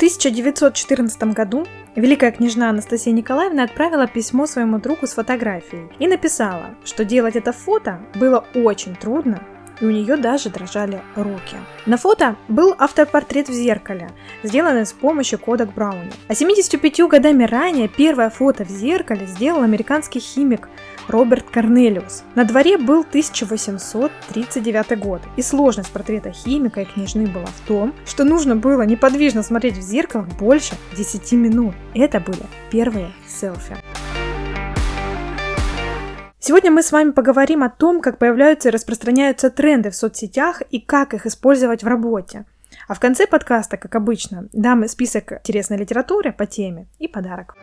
1914 году великая княжна Анастасия Николаевна отправила письмо своему другу с фотографией и написала, что делать это фото было очень трудно, и у нее даже дрожали руки. На фото был автопортрет в зеркале, сделанный с помощью кодек Брауни. А 75 годами ранее первое фото в зеркале сделал американский химик Роберт Корнелиус. На дворе был 1839 год, и сложность портрета химика и княжны была в том, что нужно было неподвижно смотреть в зеркало больше 10 минут. Это были первые селфи. Сегодня мы с вами поговорим о том, как появляются и распространяются тренды в соцсетях и как их использовать в работе. А в конце подкаста, как обычно, дам список интересной литературы по теме и подарок.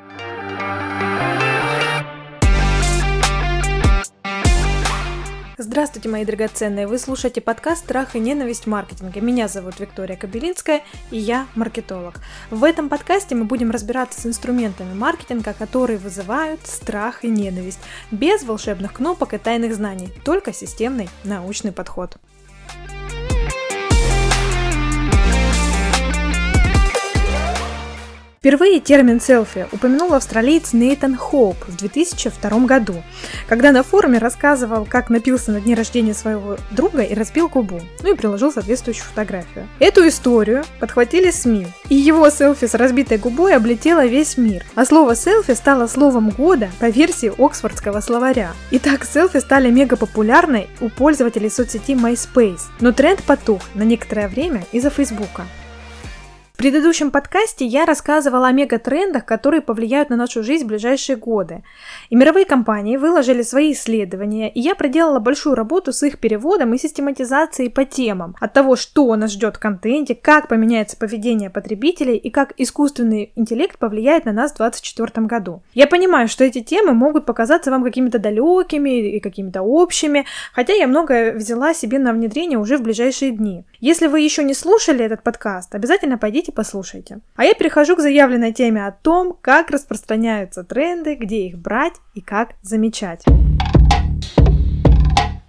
Здравствуйте, мои драгоценные! Вы слушаете подкаст «Страх и ненависть в маркетинге». Меня зовут Виктория Кабелинская, и я маркетолог. В этом подкасте мы будем разбираться с инструментами маркетинга, которые вызывают страх и ненависть, без волшебных кнопок и тайных знаний, только системный научный подход. Впервые термин селфи упомянул австралиец Нейтан Хоуп в 2002 году, когда на форуме рассказывал, как напился на дне рождения своего друга и разбил губу, ну и приложил соответствующую фотографию. Эту историю подхватили СМИ, и его селфи с разбитой губой облетело весь мир, а слово селфи стало словом года по версии Оксфордского словаря. Итак, селфи стали мега популярной у пользователей соцсети MySpace, но тренд потух на некоторое время из-за Фейсбука. В предыдущем подкасте я рассказывала о мегатрендах, которые повлияют на нашу жизнь в ближайшие годы. И мировые компании выложили свои исследования, и я проделала большую работу с их переводом и систематизацией по темам. От того, что нас ждет в контенте, как поменяется поведение потребителей и как искусственный интеллект повлияет на нас в 2024 году. Я понимаю, что эти темы могут показаться вам какими-то далекими и какими-то общими, хотя я многое взяла себе на внедрение уже в ближайшие дни. Если вы еще не слушали этот подкаст, обязательно пойдите Идите послушайте. А я перехожу к заявленной теме о том, как распространяются тренды, где их брать и как замечать.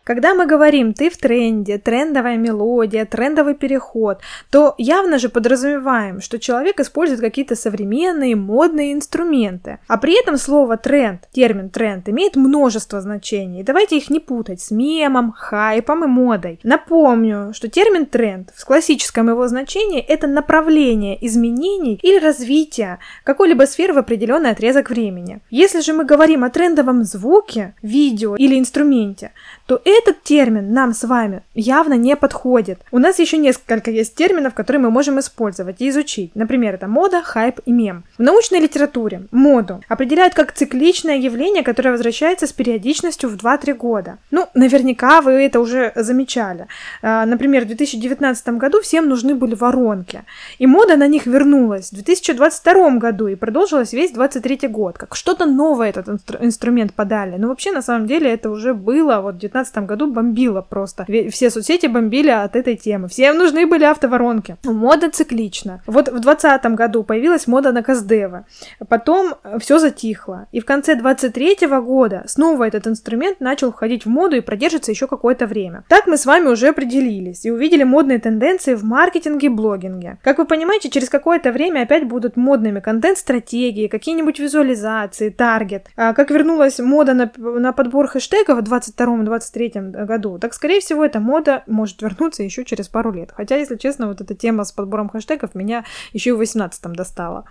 Когда мы говорим «ты в тренде», «трендовая мелодия», «трендовый переход», то явно же подразумеваем, что человек использует какие-то современные модные инструменты. А при этом слово «тренд», термин «тренд» имеет множество значений. Давайте их не путать с мемом, хайпом и модой. Напомню, что термин «тренд» в классическом его значении – это направление изменений или развития какой-либо сферы в определенный отрезок времени. Если же мы говорим о трендовом звуке, видео или инструменте, то этот термин нам с вами явно не подходит. У нас еще несколько есть терминов, которые мы можем использовать и изучить. Например, это мода, хайп и мем. В научной литературе моду определяют как цикличное явление, которое возвращается с периодичностью в 2-3 года. Ну, наверняка вы это уже замечали. А, например, в 2019 году всем нужны были воронки. И мода на них вернулась в 2022 году и продолжилась весь 23 год. Как что-то новое этот инстру- инструмент подали. Но вообще, на самом деле, это уже было вот в 19 2019 году бомбило просто. Все соцсети бомбили от этой темы. Всем нужны были автоворонки. Мода циклична. Вот в 2020 году появилась мода на Каздева. Потом все затихло. И в конце 2023 года снова этот инструмент начал входить в моду и продержится еще какое-то время. Так мы с вами уже определились и увидели модные тенденции в маркетинге и блогинге. Как вы понимаете, через какое-то время опять будут модными контент-стратегии, какие-нибудь визуализации, таргет. А как вернулась мода на, на подбор хэштегов в 22-23 2023 году, так, скорее всего, эта мода может вернуться еще через пару лет. Хотя, если честно, вот эта тема с подбором хэштегов меня еще и в 2018 достала.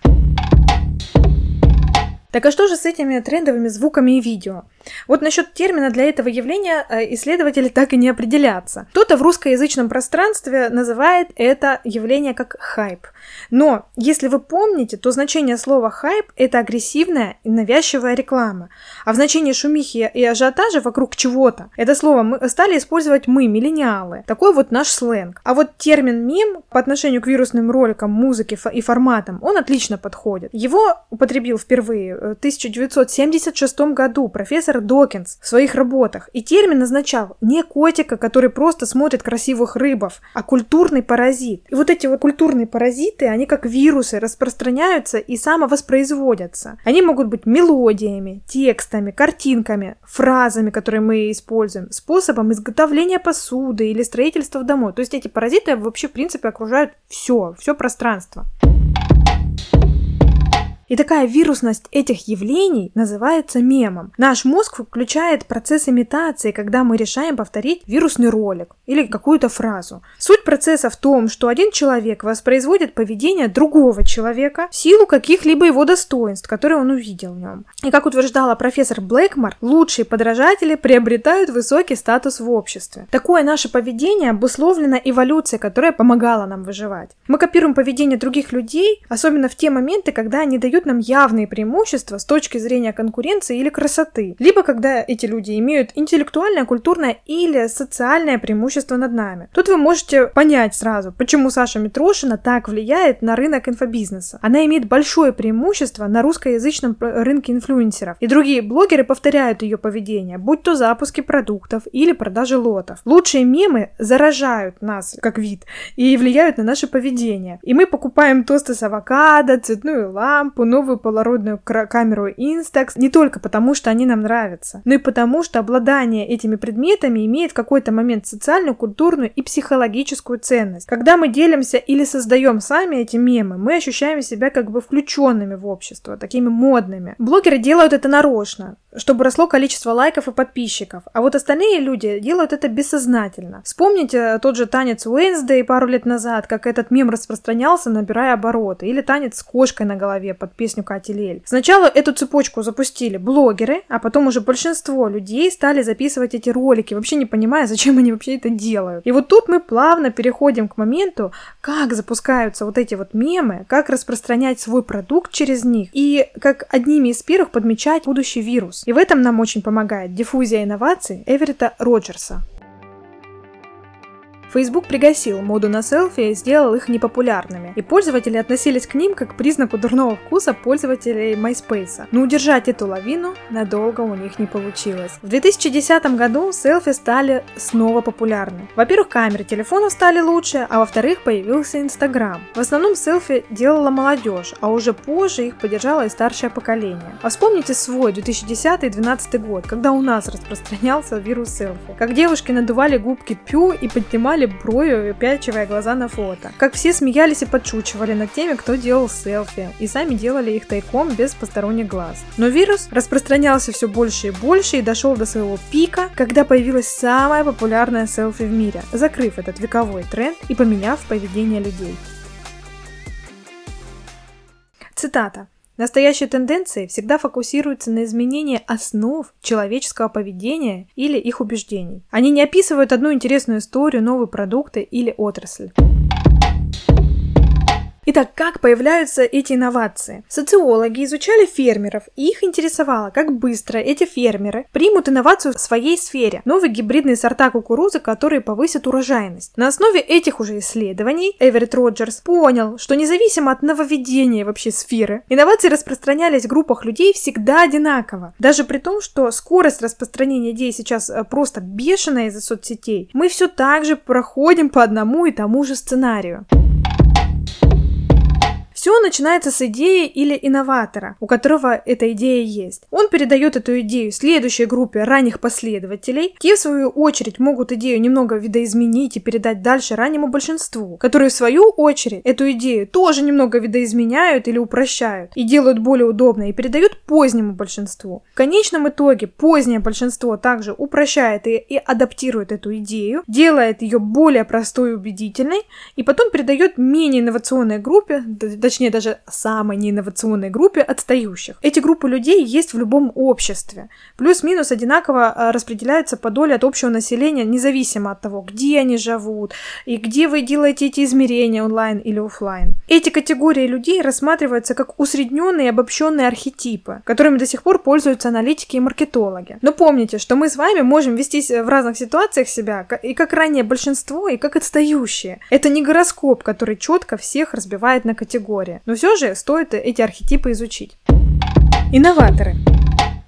Так а что же с этими трендовыми звуками и видео? Вот насчет термина для этого явления э, исследователи так и не определятся. Кто-то в русскоязычном пространстве называет это явление как хайп. Но, если вы помните, то значение слова хайп – это агрессивная и навязчивая реклама. А в значении шумихи и ажиотажа вокруг чего-то это слово мы стали использовать мы, миллениалы. Такой вот наш сленг. А вот термин мем по отношению к вирусным роликам, музыке и форматам, он отлично подходит. Его употребил впервые в 1976 году профессор Питер Докинс в своих работах. И термин означал не котика, который просто смотрит красивых рыбов, а культурный паразит. И вот эти вот культурные паразиты, они как вирусы распространяются и самовоспроизводятся. Они могут быть мелодиями, текстами, картинками, фразами, которые мы используем, способом изготовления посуды или строительства домой. То есть эти паразиты вообще, в принципе, окружают все, все пространство. И такая вирусность этих явлений называется мемом. Наш мозг включает процесс имитации, когда мы решаем повторить вирусный ролик или какую-то фразу. Суть процесса в том, что один человек воспроизводит поведение другого человека в силу каких-либо его достоинств, которые он увидел в нем. И как утверждала профессор Блэкмор, лучшие подражатели приобретают высокий статус в обществе. Такое наше поведение обусловлено эволюцией, которая помогала нам выживать. Мы копируем поведение других людей, особенно в те моменты, когда они дают нам явные преимущества с точки зрения конкуренции или красоты, либо когда эти люди имеют интеллектуальное, культурное или социальное преимущество над нами. Тут вы можете понять сразу, почему Саша Митрошина так влияет на рынок инфобизнеса. Она имеет большое преимущество на русскоязычном рынке инфлюенсеров, и другие блогеры повторяют ее поведение, будь то запуски продуктов или продажи лотов. Лучшие мемы заражают нас как вид и влияют на наше поведение. И мы покупаем тосты с авокадо, цветную лампу, новую полародную камеру Instax не только потому, что они нам нравятся, но и потому, что обладание этими предметами имеет в какой-то момент социальную, культурную и психологическую ценность. Когда мы делимся или создаем сами эти мемы, мы ощущаем себя как бы включенными в общество, такими модными. Блогеры делают это нарочно, чтобы росло количество лайков и подписчиков, а вот остальные люди делают это бессознательно. Вспомните тот же танец Уэнсдей пару лет назад, как этот мем распространялся, набирая обороты, или танец с кошкой на голове под песню Кати Лель. Сначала эту цепочку запустили блогеры, а потом уже большинство людей стали записывать эти ролики, вообще не понимая, зачем они вообще это делают. И вот тут мы плавно переходим к моменту, как запускаются вот эти вот мемы, как распространять свой продукт через них, и как одними из первых подмечать будущий вирус. И в этом нам очень помогает диффузия инноваций Эверетта Роджерса. Facebook пригасил моду на селфи и сделал их непопулярными, и пользователи относились к ним как к признаку дурного вкуса пользователей MySpace. Но удержать эту лавину надолго у них не получилось. В 2010 году селфи стали снова популярны. Во-первых, камеры телефонов стали лучше, а во-вторых, появился Instagram. В основном селфи делала молодежь, а уже позже их поддержало и старшее поколение. А вспомните свой 2010-2012 год, когда у нас распространялся вирус селфи. Как девушки надували губки пью и поднимали поднимали бровью, пячивая глаза на фото. Как все смеялись и подшучивали над теми, кто делал селфи, и сами делали их тайком без посторонних глаз. Но вирус распространялся все больше и больше и дошел до своего пика, когда появилась самая популярная селфи в мире, закрыв этот вековой тренд и поменяв поведение людей. Цитата. Настоящие тенденции всегда фокусируются на изменении основ человеческого поведения или их убеждений. Они не описывают одну интересную историю, новые продукты или отрасль. Итак, как появляются эти инновации? Социологи изучали фермеров, и их интересовало, как быстро эти фермеры примут инновацию в своей сфере, новые гибридные сорта кукурузы, которые повысят урожайность. На основе этих уже исследований Эверетт Роджерс понял, что независимо от нововведения вообще сферы, инновации распространялись в группах людей всегда одинаково. Даже при том, что скорость распространения идей сейчас э, просто бешеная из-за соцсетей, мы все так же проходим по одному и тому же сценарию. Все начинается с идеи или инноватора, у которого эта идея есть. Он передает эту идею следующей группе ранних последователей. Те, в свою очередь, могут идею немного видоизменить и передать дальше раннему большинству, которые, в свою очередь, эту идею тоже немного видоизменяют или упрощают и делают более удобной и передают позднему большинству. В конечном итоге позднее большинство также упрощает и, и адаптирует эту идею, делает ее более простой и убедительной, и потом передает менее инновационной группе, точнее даже самой неинновационной группе отстающих. Эти группы людей есть в любом обществе. Плюс-минус одинаково а, распределяются по доле от общего населения, независимо от того, где они живут и где вы делаете эти измерения онлайн или офлайн. Эти категории людей рассматриваются как усредненные и обобщенные архетипы, которыми до сих пор пользуются аналитики и маркетологи. Но помните, что мы с вами можем вести в разных ситуациях себя и как ранее большинство, и как отстающие. Это не гороскоп, который четко всех разбивает на категории категория. Но все же стоит эти архетипы изучить. Инноваторы.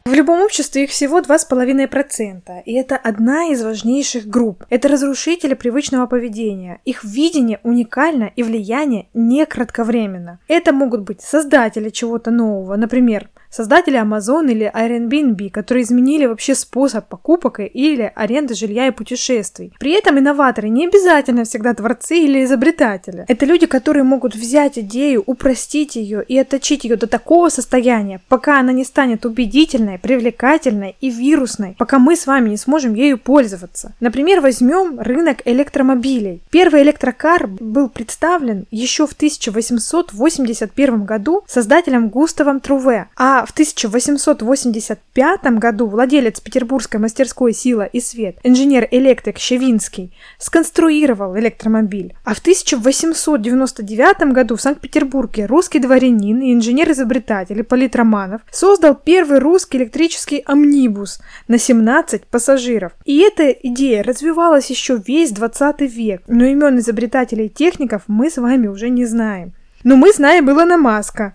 В любом обществе их всего 2,5%, и это одна из важнейших групп. Это разрушители привычного поведения. Их видение уникально и влияние не кратковременно. Это могут быть создатели чего-то нового, например, создатели Amazon или Airbnb, которые изменили вообще способ покупок или аренды жилья и путешествий. При этом инноваторы не обязательно всегда творцы или изобретатели. Это люди, которые могут взять идею, упростить ее и отточить ее до такого состояния, пока она не станет убедительной, привлекательной и вирусной, пока мы с вами не сможем ею пользоваться. Например, возьмем рынок электромобилей. Первый электрокар был представлен еще в 1881 году создателем Густавом Труве, а в 1885 году владелец петербургской мастерской «Сила и свет», инженер-электрик Щевинский, сконструировал электромобиль. А в 1899 году в Санкт-Петербурге русский дворянин и инженер-изобретатель Ипполит Романов создал первый русский электрический амнибус на 17 пассажиров. И эта идея развивалась еще весь 20 век, но имен изобретателей и техников мы с вами уже не знаем. Но мы знаем Илона Маска.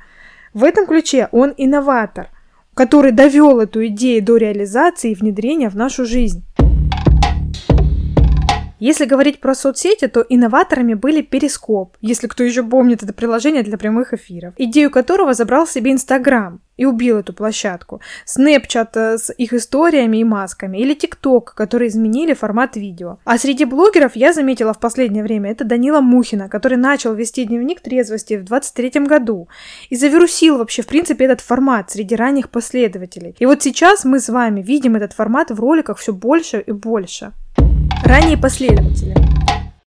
В этом ключе он инноватор, который довел эту идею до реализации и внедрения в нашу жизнь. Если говорить про соцсети, то инноваторами были Перископ, если кто еще помнит это приложение для прямых эфиров, идею которого забрал себе Инстаграм и убил эту площадку. Snapchat э, с их историями и масками, или TikTok, которые изменили формат видео. А среди блогеров я заметила в последнее время это Данила Мухина, который начал вести дневник трезвости в 23 году и завирусил вообще в принципе этот формат среди ранних последователей. И вот сейчас мы с вами видим этот формат в роликах все больше и больше. Ранние последователи.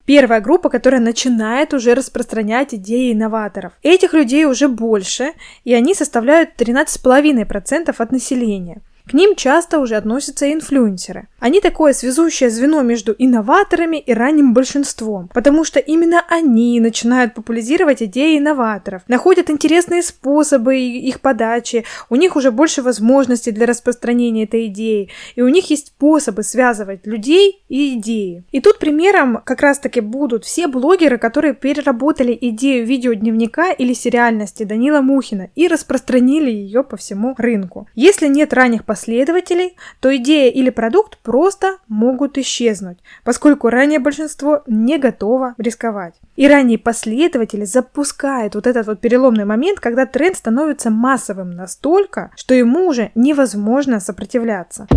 Первая группа, которая начинает уже распространять идеи инноваторов. Этих людей уже больше, и они составляют 13,5% от населения. К ним часто уже относятся инфлюенсеры. Они такое связующее звено между инноваторами и ранним большинством, потому что именно они начинают популяризировать идеи инноваторов, находят интересные способы их подачи, у них уже больше возможностей для распространения этой идеи, и у них есть способы связывать людей и идеи. И тут примером как раз-таки будут все блогеры, которые переработали идею видеодневника или сериальности Данила Мухина и распространили ее по всему рынку. Если нет ранних последователей, то идея или продукт просто могут исчезнуть, поскольку ранее большинство не готово рисковать. И ранние последователи запускают вот этот вот переломный момент, когда тренд становится массовым настолько, что ему уже невозможно сопротивляться.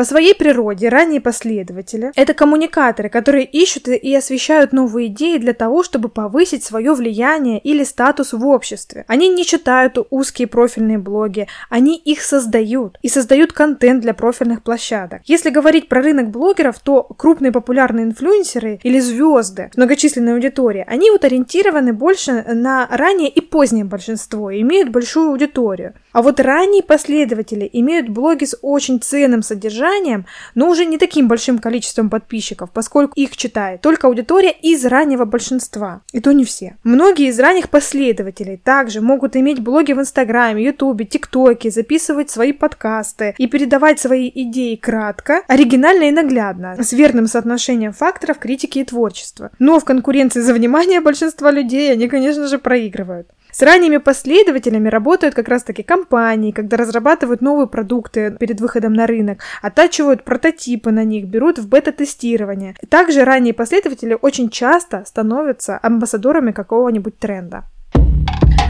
По своей природе ранние последователи – это коммуникаторы, которые ищут и освещают новые идеи для того, чтобы повысить свое влияние или статус в обществе. Они не читают узкие профильные блоги, они их создают и создают контент для профильных площадок. Если говорить про рынок блогеров, то крупные популярные инфлюенсеры или звезды с многочисленной аудиторией, они вот ориентированы больше на раннее и позднее большинство и имеют большую аудиторию. А вот ранние последователи имеют блоги с очень ценным содержанием, содержанием, но уже не таким большим количеством подписчиков, поскольку их читает только аудитория из раннего большинства. И то не все. Многие из ранних последователей также могут иметь блоги в Инстаграме, Ютубе, ТикТоке, записывать свои подкасты и передавать свои идеи кратко, оригинально и наглядно, с верным соотношением факторов критики и творчества. Но в конкуренции за внимание большинства людей они, конечно же, проигрывают. С ранними последователями работают как раз-таки компании, когда разрабатывают новые продукты перед выходом на рынок, оттачивают прототипы на них, берут в бета-тестирование. Также ранние последователи очень часто становятся амбассадорами какого-нибудь тренда.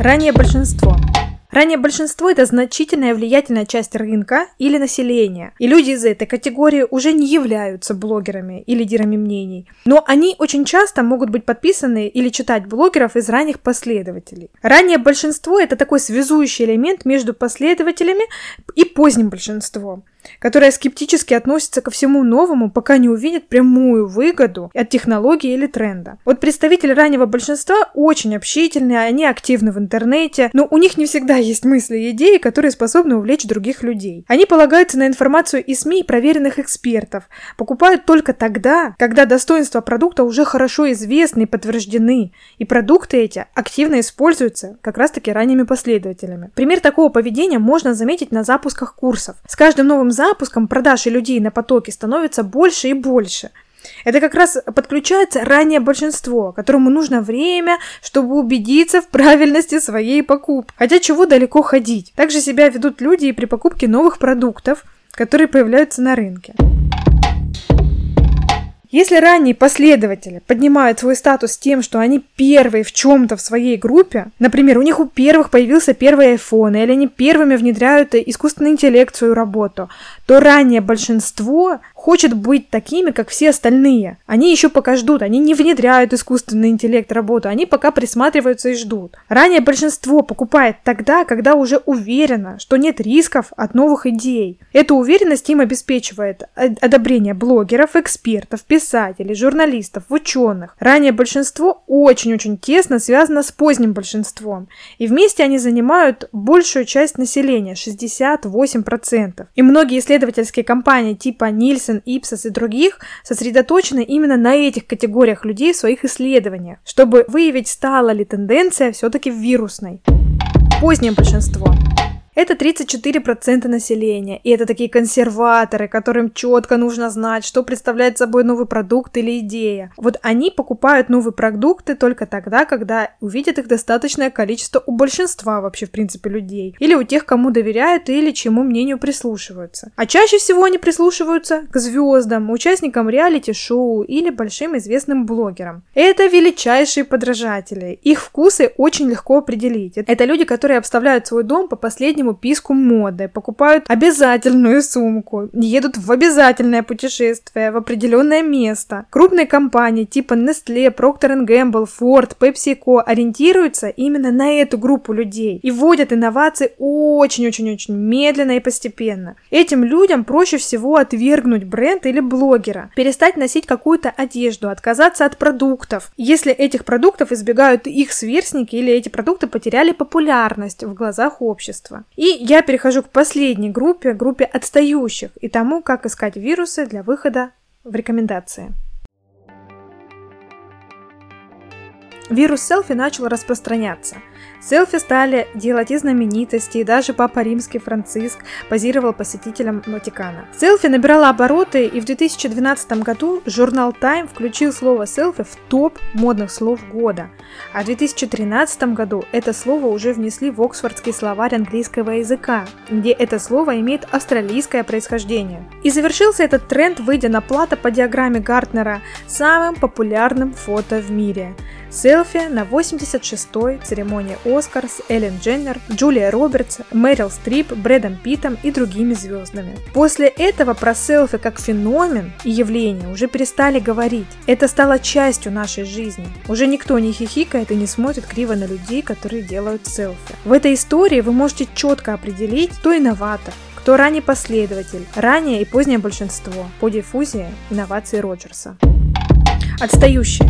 Ранее большинство. Ранее большинство – это значительная влиятельная часть рынка или населения, и люди из этой категории уже не являются блогерами и лидерами мнений, но они очень часто могут быть подписаны или читать блогеров из ранних последователей. Ранее большинство – это такой связующий элемент между последователями и поздним большинством которая скептически относится ко всему новому, пока не увидит прямую выгоду от технологии или тренда. Вот представители раннего большинства очень общительные, они активны в интернете, но у них не всегда есть мысли и идеи, которые способны увлечь других людей. Они полагаются на информацию из СМИ и проверенных экспертов, покупают только тогда, когда достоинства продукта уже хорошо известны и подтверждены, и продукты эти активно используются как раз-таки ранними последователями. Пример такого поведения можно заметить на запусках курсов. С каждым новым запуском продаж и людей на потоке становится больше и больше. Это как раз подключается ранее большинство, которому нужно время, чтобы убедиться в правильности своей покупки. Хотя чего далеко ходить. Также себя ведут люди и при покупке новых продуктов, которые появляются на рынке. Если ранние последователи поднимают свой статус тем, что они первые в чем-то в своей группе, например, у них у первых появился первый iPhone, или они первыми внедряют искусственный интеллект в свою работу, то раннее большинство хочет быть такими, как все остальные. Они еще пока ждут, они не внедряют искусственный интеллект работу, они пока присматриваются и ждут. Ранее большинство покупает тогда, когда уже уверено, что нет рисков от новых идей. Эту уверенность им обеспечивает одобрение блогеров, экспертов, писателей, журналистов, ученых. Ранее большинство очень-очень тесно связано с поздним большинством. И вместе они занимают большую часть населения, 68%. И многие исследовательские компании типа Нильсон, Ipsos и других сосредоточены именно на этих категориях людей в своих исследованиях, чтобы выявить, стала ли тенденция все-таки вирусной. Позднее большинство. Это 34% населения, и это такие консерваторы, которым четко нужно знать, что представляет собой новый продукт или идея. Вот они покупают новые продукты только тогда, когда увидят их достаточное количество у большинства вообще, в принципе, людей. Или у тех, кому доверяют или чему мнению прислушиваются. А чаще всего они прислушиваются к звездам, участникам реалити-шоу или большим известным блогерам. Это величайшие подражатели. Их вкусы очень легко определить. Это люди, которые обставляют свой дом по последним последнему писку моды, покупают обязательную сумку, едут в обязательное путешествие в определенное место. Крупные компании типа Nestle, Procter Gamble, Ford, PepsiCo ориентируются именно на эту группу людей и вводят инновации очень-очень-очень медленно и постепенно. Этим людям проще всего отвергнуть бренд или блогера, перестать носить какую-то одежду, отказаться от продуктов, если этих продуктов избегают их сверстники или эти продукты потеряли популярность в глазах общества. И я перехожу к последней группе, группе отстающих, и тому, как искать вирусы для выхода в рекомендации. Вирус селфи начал распространяться – Селфи стали делать и знаменитости, и даже Папа Римский Франциск позировал посетителям Ватикана. Селфи набирала обороты, и в 2012 году журнал Time включил слово селфи в топ модных слов года. А в 2013 году это слово уже внесли в Оксфордский словарь английского языка, где это слово имеет австралийское происхождение. И завершился этот тренд, выйдя на плата по диаграмме Гартнера самым популярным фото в мире. Селфи на 86-й церемонии Оскар с Эллен Дженнер, Джулия Робертс, Мэрил Стрип, Брэдом Питом и другими звездами. После этого про селфи как феномен и явление уже перестали говорить. Это стало частью нашей жизни. Уже никто не хихикает и не смотрит криво на людей, которые делают селфи. В этой истории вы можете четко определить, кто инноватор, кто ранний последователь, раннее и позднее большинство по диффузии инновации Роджерса. Отстающие.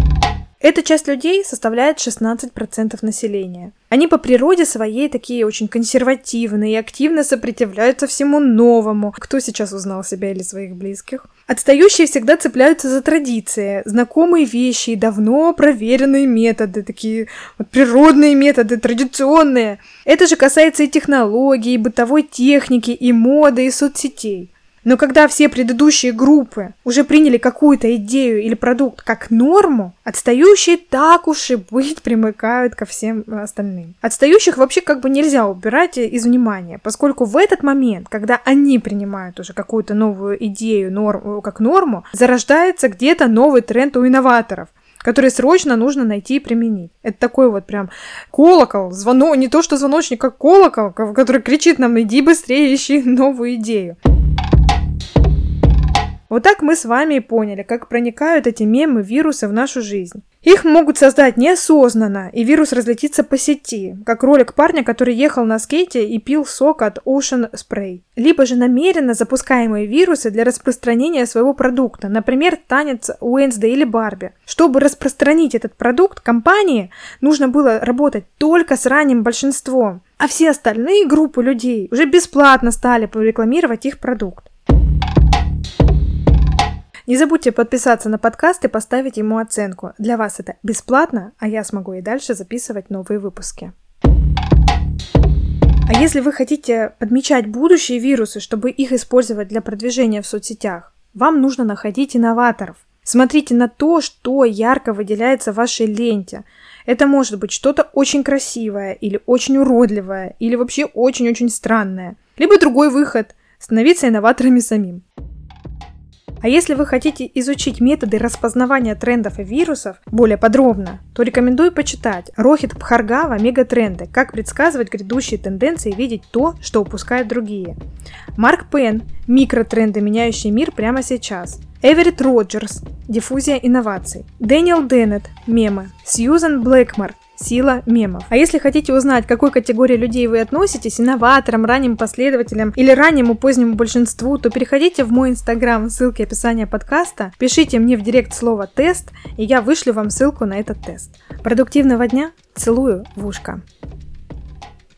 Эта часть людей составляет 16% населения. Они по природе своей такие очень консервативные и активно сопротивляются всему новому. Кто сейчас узнал себя или своих близких? Отстающие всегда цепляются за традиции, знакомые вещи и давно проверенные методы, такие вот природные методы, традиционные. Это же касается и технологий, и бытовой техники, и моды, и соцсетей. Но когда все предыдущие группы уже приняли какую-то идею или продукт как норму, отстающие так уж и быть примыкают ко всем остальным. Отстающих вообще как бы нельзя убирать из внимания, поскольку в этот момент, когда они принимают уже какую-то новую идею норм, как норму, зарождается где-то новый тренд у инноваторов, который срочно нужно найти и применить. Это такой вот прям колокол, звонок, не то что звоночник, как колокол, который кричит нам, иди быстрее, ищи новую идею. Вот так мы с вами и поняли, как проникают эти мемы вирусы в нашу жизнь. Их могут создать неосознанно, и вирус разлетится по сети, как ролик парня, который ехал на скейте и пил сок от Ocean Spray. Либо же намеренно запускаемые вирусы для распространения своего продукта, например, танец Уэнсдей или Барби. Чтобы распространить этот продукт, компании нужно было работать только с ранним большинством, а все остальные группы людей уже бесплатно стали порекламировать их продукт. Не забудьте подписаться на подкаст и поставить ему оценку. Для вас это бесплатно, а я смогу и дальше записывать новые выпуски. А если вы хотите подмечать будущие вирусы, чтобы их использовать для продвижения в соцсетях, вам нужно находить инноваторов. Смотрите на то, что ярко выделяется в вашей ленте. Это может быть что-то очень красивое, или очень уродливое, или вообще очень-очень странное. Либо другой выход – становиться инноваторами самим. А если вы хотите изучить методы распознавания трендов и вирусов более подробно, то рекомендую почитать Рохит Пхаргава «Мегатренды. Как предсказывать грядущие тенденции и видеть то, что упускают другие». Марк Пен «Микротренды, меняющие мир прямо сейчас». Эверетт Роджерс «Диффузия инноваций». Дэниел Деннет «Мемы». Сьюзан Блэкмор сила мемов. А если хотите узнать, к какой категории людей вы относитесь, инноваторам, ранним последователям или раннему позднему большинству, то переходите в мой инстаграм, ссылки описания подкаста, пишите мне в директ слово «тест», и я вышлю вам ссылку на этот тест. Продуктивного дня, целую в ушко.